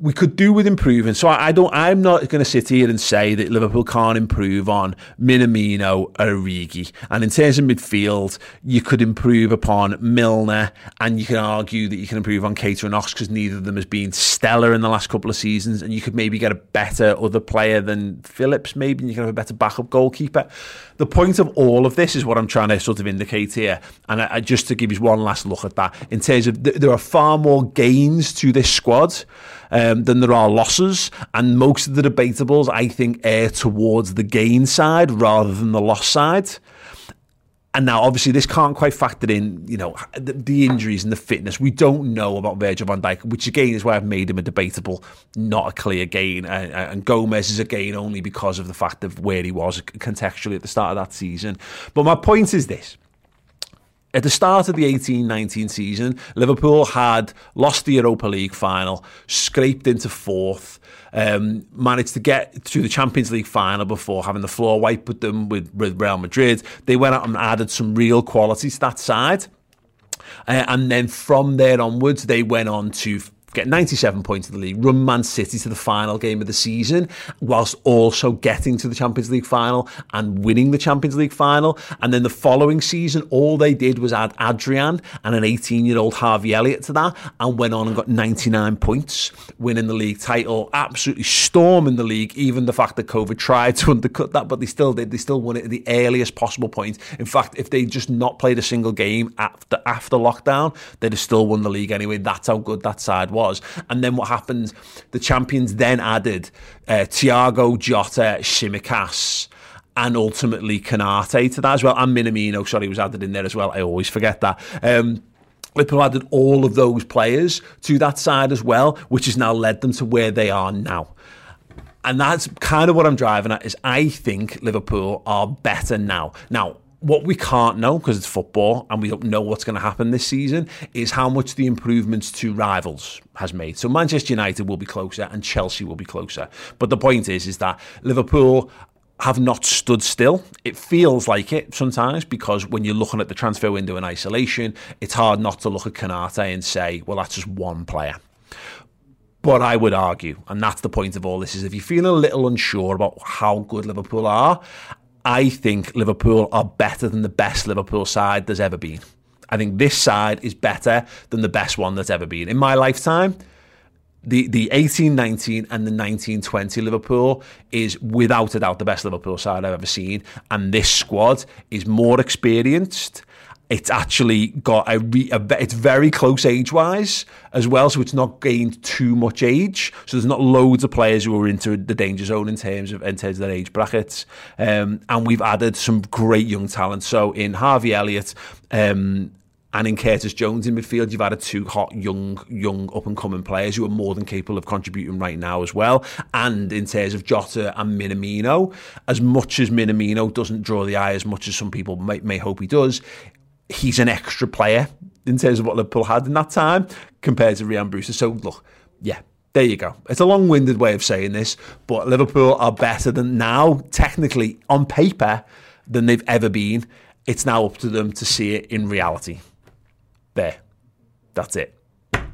Speaker 1: we could do with improving. So I, I don't. I'm not going to sit here and say that Liverpool can't improve on Minamino, Origi, and in terms of midfield, you could improve upon Milner, and you can argue that you can improve on Keita and Ox because neither of them has been stellar in the last couple of seasons, and you could maybe get a better other player than Phillips, maybe, and you can have a better backup goalkeeper. The point of all of this is what I'm trying to sort of indicate here, and I, I, just to give you one last look at that, in terms of th- there are far more gains to this squad um, than there are losses. And most of the debatables, I think, err towards the gain side rather than the loss side. And now, obviously, this can't quite factor in, you know, the, injuries and the fitness. We don't know about Virgil van Dijk, which again is why I've made him a debatable, not a clear gain. And Gomez is a gain only because of the fact of where he was contextually at the start of that season. But my point is this at the start of the 18 19 season, Liverpool had lost the Europa League final, scraped into fourth, um, managed to get to the Champions League final before having the floor wiped with them with, with Real Madrid. They went out and added some real quality to that side. Uh, and then from there onwards, they went on to get 97 points in the league, run Man City to the final game of the season, whilst also getting to the Champions League final and winning the Champions League final. And then the following season, all they did was add Adrian and an 18 year old Harvey Elliott to that and went on and got 99 points, winning the league title, absolutely storming the league, even the fact that COVID tried to undercut that, but they still did. They still won it at the earliest possible point. In fact, if they just not played a single game after, after lockdown, they'd have still won the league anyway. That's how good that side was was. And then what happened? The champions then added uh, Thiago, Jota, Tsimikas, and ultimately Konaté to that as well. And Minamino, sorry, was added in there as well. I always forget that. Um, Liverpool added all of those players to that side as well, which has now led them to where they are now. And that's kind of what I'm driving at is I think Liverpool are better now. Now, what we can't know because it's football and we don't know what's going to happen this season is how much the improvements to rivals has made. So Manchester United will be closer and Chelsea will be closer. But the point is is that Liverpool have not stood still. It feels like it sometimes because when you're looking at the transfer window in isolation, it's hard not to look at Konaté and say, well, that's just one player. But I would argue, and that's the point of all this, is if you're feeling a little unsure about how good Liverpool are, I think Liverpool are better than the best Liverpool side there's ever been. I think this side is better than the best one that's ever been. In my lifetime, the the 1819 and the 1920 Liverpool is without a doubt the best Liverpool side I've ever seen and this squad is more experienced it's actually got a, re, a it's very close age wise as well so it's not gained too much age. So there's not loads of players who are into the danger zone in terms of in terms of their age brackets. Um, and we've added some great young talent. So in Harvey Elliott um, and in Curtis Jones in midfield, you've added two hot, young, young up and coming players who are more than capable of contributing right now as well. And in terms of Jota and Minamino, as much as Minamino doesn't draw the eye as much as some people may, may hope he does, he's an extra player in terms of what Liverpool had in that time compared to Rhian Brewster. So look, yeah, there you go. It's a long winded way of saying this, but Liverpool are better than now, technically on paper, than they've ever been. It's now up to them to see it in reality. There. That's it.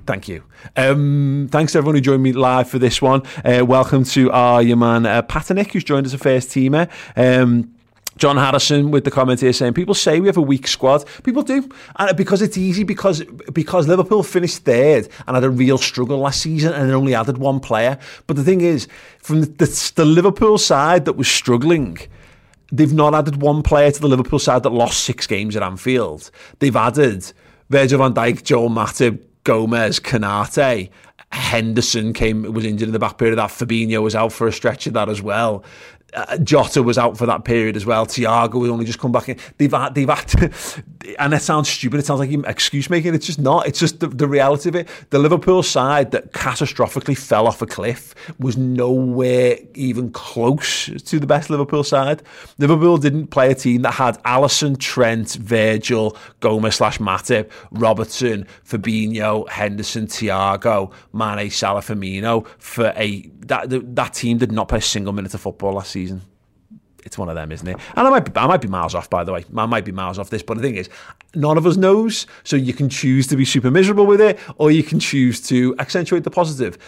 Speaker 1: Thank you. Um, thanks to everyone who joined me live for this one. Uh, welcome to our your man uh, Patanick, who's joined as a first teamer. Um, John Harrison with the comment here saying people say we have a weak squad. People do, and because it's easy because because Liverpool finished third and had a real struggle last season and only added one player. But the thing is, from the, the, the Liverpool side that was struggling, they've not added one player to the Liverpool side that lost six games at Anfield. They've added Virgil van Dijk, Joel Matip, Gomez, Konaté, Henderson came was injured in the back period of that. Fabinho was out for a stretch of that as well uh, Jota was out for that period as well. Thiago was only just come back in. They've had, they've had, to, and it sounds stupid. It sounds like excuse making. It's just not. It's just the, the reality of it. The Liverpool side that catastrophically fell off a cliff was nowhere even close to the best Liverpool side. Liverpool didn't play a team that had Alisson, Trent, Virgil, Gomez slash Matip, Robertson, Fabinho, Henderson, Thiago, Mane, Salah, Firmino for a that that team did not play a single minute of football last season. It's one of them, isn't it? And I might be, I might be miles off, by the way. I might be miles off this, but the thing is, none of us knows. So you can choose to be super miserable with it, or you can choose to accentuate the positive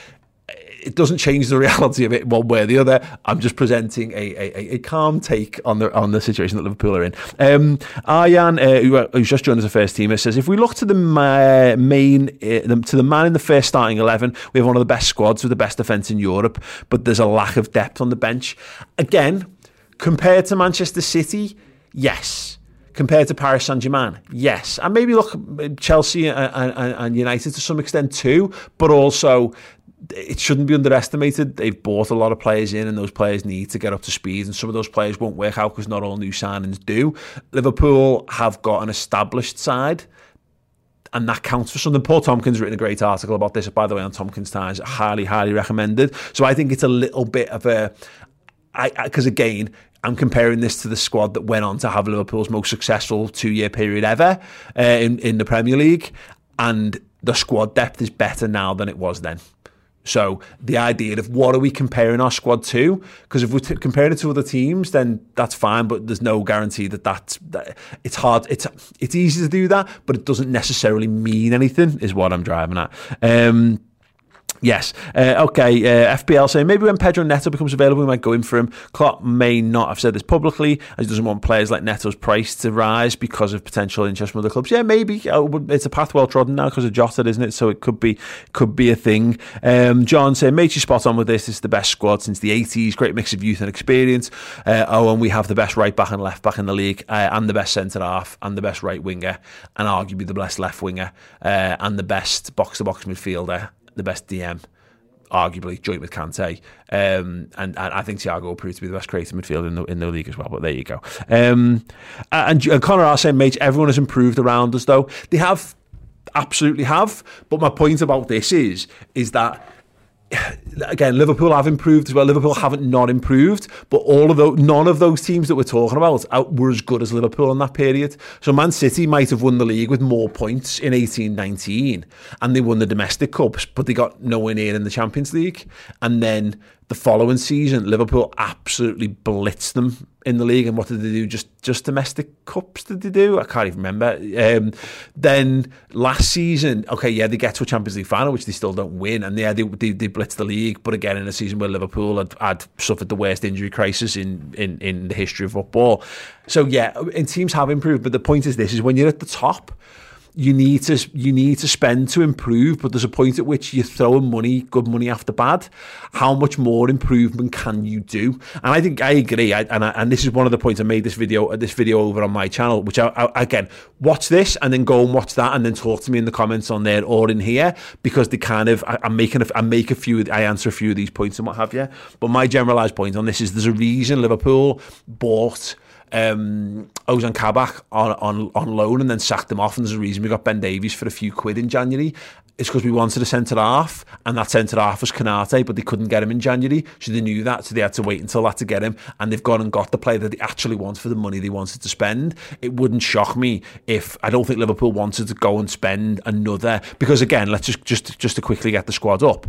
Speaker 1: it doesn't change the reality of it one way or the other. I'm just presenting a, a, a calm take on the on the situation that Liverpool are in. Um, Aryan, uh, who, uh, who's just joined as a first teamer, says if we look to the uh, main uh, to the man in the first starting eleven, we have one of the best squads with the best defence in Europe, but there's a lack of depth on the bench. Again, compared to Manchester City, yes compared to Paris Saint Germain? Yes. And maybe look Chelsea and, and, and, United to some extent too, but also it shouldn't be underestimated. They've bought a lot of players in, and those players need to get up to speed. And some of those players won't work out because not all new signings do. Liverpool have got an established side, and that counts for something. Paul Tomkins written a great article about this, by the way, on Tomkins Times. Highly, highly recommended. So I think it's a little bit of a, because again, I'm comparing this to the squad that went on to have Liverpool's most successful two-year period ever uh, in in the Premier League, and the squad depth is better now than it was then. So the idea of what are we comparing our squad to? Because if we're t- comparing it to other teams, then that's fine, but there's no guarantee that that's that, it's hard. It's it's easy to do that, but it doesn't necessarily mean anything. Is what I'm driving at. Um, Yes. Uh, okay. Uh, FPL saying maybe when Pedro Neto becomes available, we might go in for him. Klopp may not have said this publicly, as he doesn't want players like Neto's price to rise because of potential interest from other clubs. Yeah, maybe oh, it's a path well trodden now because of Jota, isn't it? So it could be could be a thing. Um, John saying, "Mate, you spot on with this. It's the best squad since the '80s. Great mix of youth and experience. Uh, oh, and we have the best right back and left back in the league, uh, and the best centre half, and the best right winger, and arguably the best left winger, uh, and the best box to box midfielder." The best DM. arguably joint with Kante. Um, and, and I think Thiago will prove to be the best creative midfielder in the, in the league as well. But there you go. Um, and, and Connor are saying, mate, everyone has improved around us, though. They have, absolutely have. But my point about this is, is that again, Liverpool have improved as well. Liverpool haven't not improved, but all of those, none of those teams that we're talking about were as good as Liverpool in that period. So Man City might have won the league with more points in 18-19, and they won the domestic cups, but they got nowhere near in the Champions League. And then the following season, Liverpool absolutely blitzed them in the league. And what did they do? Just just domestic cups did they do? I can't even remember. Um, then last season, okay, yeah, they get to a Champions League final, which they still don't win, and yeah, they they, they blitzed the league. But again, in a season where Liverpool had, had suffered the worst injury crisis in, in in the history of football. So yeah, and teams have improved. But the point is, this is when you're at the top you need to you need to spend to improve, but there's a point at which you're throwing money, good money after bad. How much more improvement can you do? And I think I agree. I, and I, and this is one of the points I made this video uh, this video over on my channel. Which I, I, again watch this and then go and watch that and then talk to me in the comments on there or in here because they kind of I, am making a, I make a few I answer a few of these points and what have you. But my generalised point on this is there's a reason Liverpool bought um, Ozan Kabak on, on, on loan and then sacked him off. And there's a reason we got Ben Davies for a few quid in January. It's because we wanted a centre half, and that centre half was Konate, but they couldn't get him in January. So they knew that, so they had to wait until that to get him. And they've gone and got the player that they actually want for the money they wanted to spend. It wouldn't shock me if I don't think Liverpool wanted to go and spend another. Because again, let's just just just to quickly get the squad up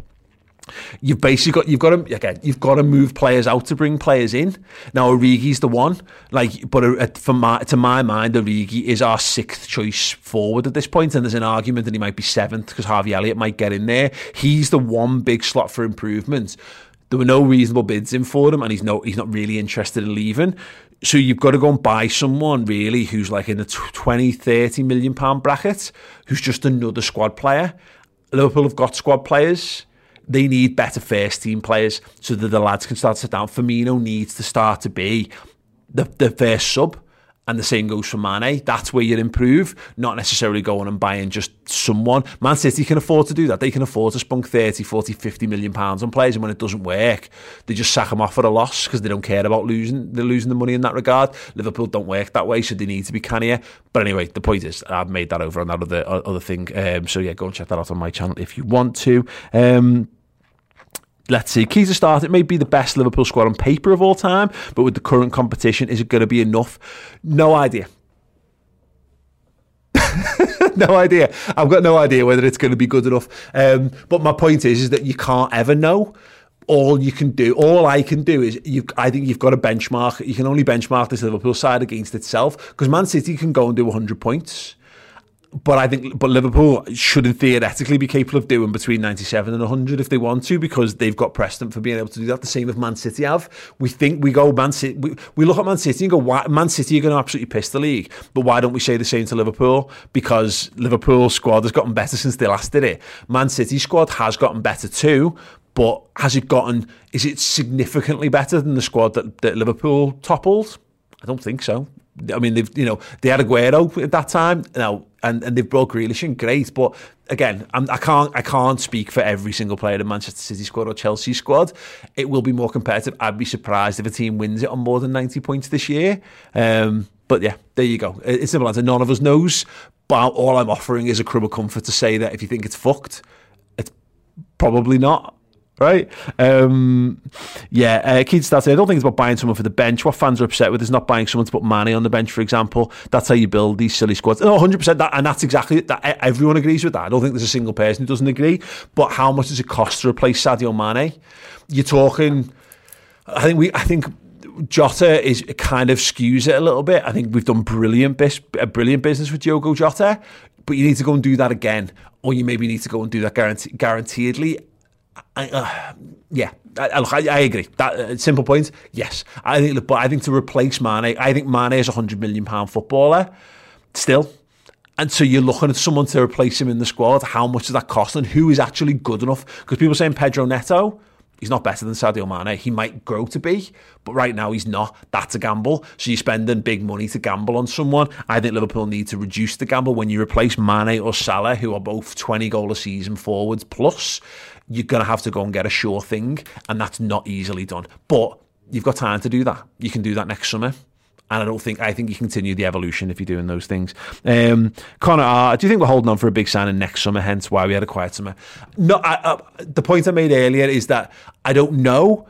Speaker 1: You've basically got you've got to again you've got to move players out to bring players in. Now Origi's the one, like, but uh, for my to my mind, Origi is our sixth choice forward at this point, and there's an argument that he might be seventh because Harvey Elliott might get in there. He's the one big slot for improvement. There were no reasonable bids in for him, and he's no he's not really interested in leaving. So you've got to go and buy someone really who's like in the 20, 30 million pound bracket, who's just another squad player. Liverpool have got squad players they need better first team players so that the lads can start to sit down. Firmino needs to start to be the, the first sub. And the same goes for Mane. That's where you improve, not necessarily going and buying just someone. Man City can afford to do that. They can afford to spunk 30, 40, 50 million pounds on players. And when it doesn't work, they just sack them off at a loss because they don't care about losing. They're losing the money in that regard. Liverpool don't work that way, so they need to be cannier. But anyway, the point is, I've made that over on that other, other thing. Um, so yeah, go and check that out on my channel if you want to. Um, let's see, key to start, it may be the best Liverpool squad on paper of all time, but with the current competition, is it going to be enough? No idea. no idea. I've got no idea whether it's going to be good enough. Um, but my point is, is that you can't ever know. All you can do, all I can do is, you. I think you've got to benchmark. You can only benchmark this Liverpool side against itself because Man City can go and do 100 points but I think but Liverpool shouldn't theoretically be capable of doing between 97 and 100 if they want to because they've got precedent for being able to do that the same if Man City have. We think we go Man City we, we look at Man City and go why, Man City are going to absolutely piss the league. But why don't we say the same to Liverpool? Because Liverpool squad has gotten better since they last did it. Man City squad has gotten better too but has it gotten is it significantly better than the squad that, that Liverpool toppled? I don't think so I mean, they've you know they had Aguero at that time now, and, and they've brought Grealish in, great. But again, I'm, I can't I can't speak for every single player in Manchester City squad or Chelsea squad. It will be more competitive. I'd be surprised if a team wins it on more than 90 points this year. Um, but yeah, there you go. It's simple answer. None of us knows. But all I'm offering is a crumb of comfort to say that if you think it's fucked, it's probably not right? Um, yeah, uh, Keith starts I don't think it's about buying someone for the bench. What fans are upset with is not buying someone to put Mane on the bench, for example. That's how you build these silly squads. No, 100%. That, and that's exactly that. Everyone agrees with that. I don't think there's a single person who doesn't agree. But how much does it cost to replace Sadio Mane? You're talking. I think we. I think. Jota is kind of skews it a little bit. I think we've done brilliant, bis- a brilliant business with Diogo Jota, but you need to go and do that again, or you maybe need to go and do that guarantee- guaranteedly Uh, yeah, I, I, I, agree. That uh, simple point. Yes, I think. But I think to replace Mane, I think Mane is a hundred million pound footballer still, and so you're looking at someone to replace him in the squad. How much does that cost, and who is actually good enough? Because people are saying Pedro Neto. He's not better than Sadio Mane. He might grow to be, but right now he's not. That's a gamble. So you're spending big money to gamble on someone. I think Liverpool need to reduce the gamble when you replace Mane or Salah, who are both 20 goal a season forwards plus. You're going to have to go and get a sure thing, and that's not easily done. But you've got time to do that. You can do that next summer. And I don't think I think you continue the evolution if you're doing those things. Um, Connor, uh, do you think we're holding on for a big signing next summer? Hence why we had a quiet summer. No, I, uh, the point I made earlier is that I don't know,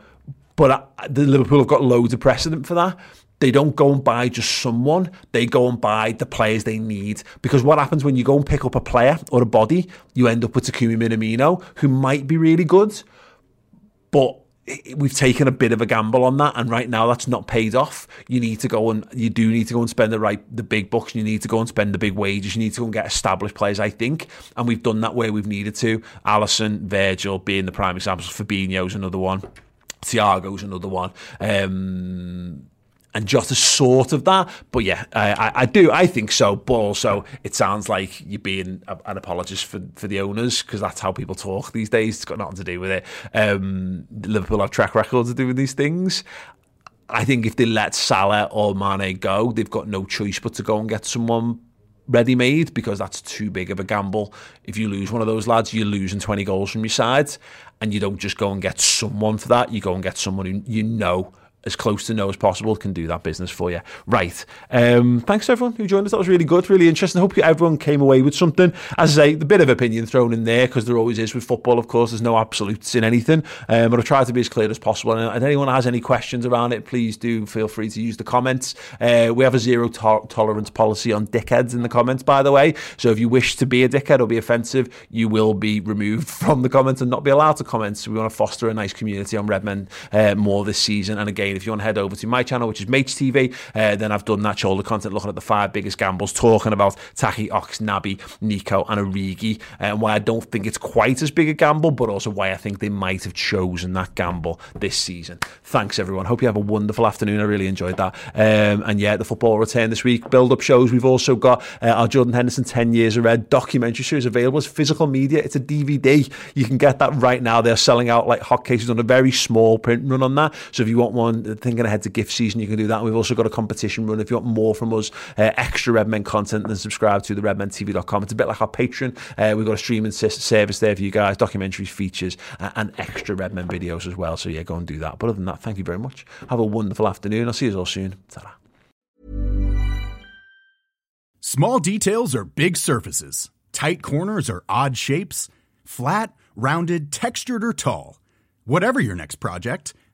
Speaker 1: but I, the Liverpool have got loads of precedent for that. They don't go and buy just someone. They go and buy the players they need. Because what happens when you go and pick up a player or a body, you end up with Takumi Minamino, who might be really good, but we've taken a bit of a gamble on that, and right now that's not paid off. You need to go and you do need to go and spend the right the big bucks. and You need to go and spend the big wages. You need to go and get established players. I think, and we've done that where we've needed to. Alisson Virgil being the prime examples. Fabinho's another one. Thiago's another one. Um, and Jota sort of that. But yeah, I, I, do. I think so. But also, it sounds like you're being an apologist for, for the owners because that's how people talk these days. It's got nothing to do with it. Um, Liverpool have track records of doing these things. I think if they let Salah or Mane go, they've got no choice but to go and get someone ready made because that's too big of a gamble. If you lose one of those lads, you're losing 20 goals from your side. And you don't just go and get someone for that. You go and get someone who you know as close to know as possible can do that business for you. Right. Um, thanks to everyone who joined us. That was really good, really interesting. I hope everyone came away with something. As I say, the bit of opinion thrown in there, because there always is with football, of course, there's no absolutes in anything. Um, but I've tried to be as clear as possible. And if anyone has any questions around it, please do feel free to use the comments. Uh, we have a zero to- tolerance policy on dickheads in the comments, by the way. So if you wish to be a dickhead or be offensive, you will be removed from the comments and not be allowed to comment. So we want to foster a nice community on Redmen uh, more this season. And again, if you want to head over to my channel, which is Mates TV, uh, then I've done that shoulder content looking at the five biggest gambles, talking about Taki, Ox, Naby, Neco, and Origi, and why I don't think it's quite as big a gamble, but also why I think they might have chosen that gamble this season. Thanks, everyone. Hope you have a wonderful afternoon. I really enjoyed that. Um, and yeah, the football return this week, build up shows. We've also got uh, our Jordan Henderson 10 Years of Red documentary series available as physical media. It's a DVD. You can get that right now. They're selling out like hotcakes on a very small print run on that. So if you want one, think thinking ahead to gift season, you can do that. We've also got a competition run. If you want more from us, uh, extra Redmen content, then subscribe to the redmentv.com. It's a bit like our Patreon. Uh, we've got a streaming service there for you guys, documentaries, features, uh, and extra Redmen videos as well. So yeah, go and do that. But other than that, thank you very much. Have a wonderful afternoon. I'll see you all soon. Ta-da.
Speaker 2: Small details are big surfaces. Tight corners are odd shapes. Flat, rounded, textured, or tall. Whatever your next project,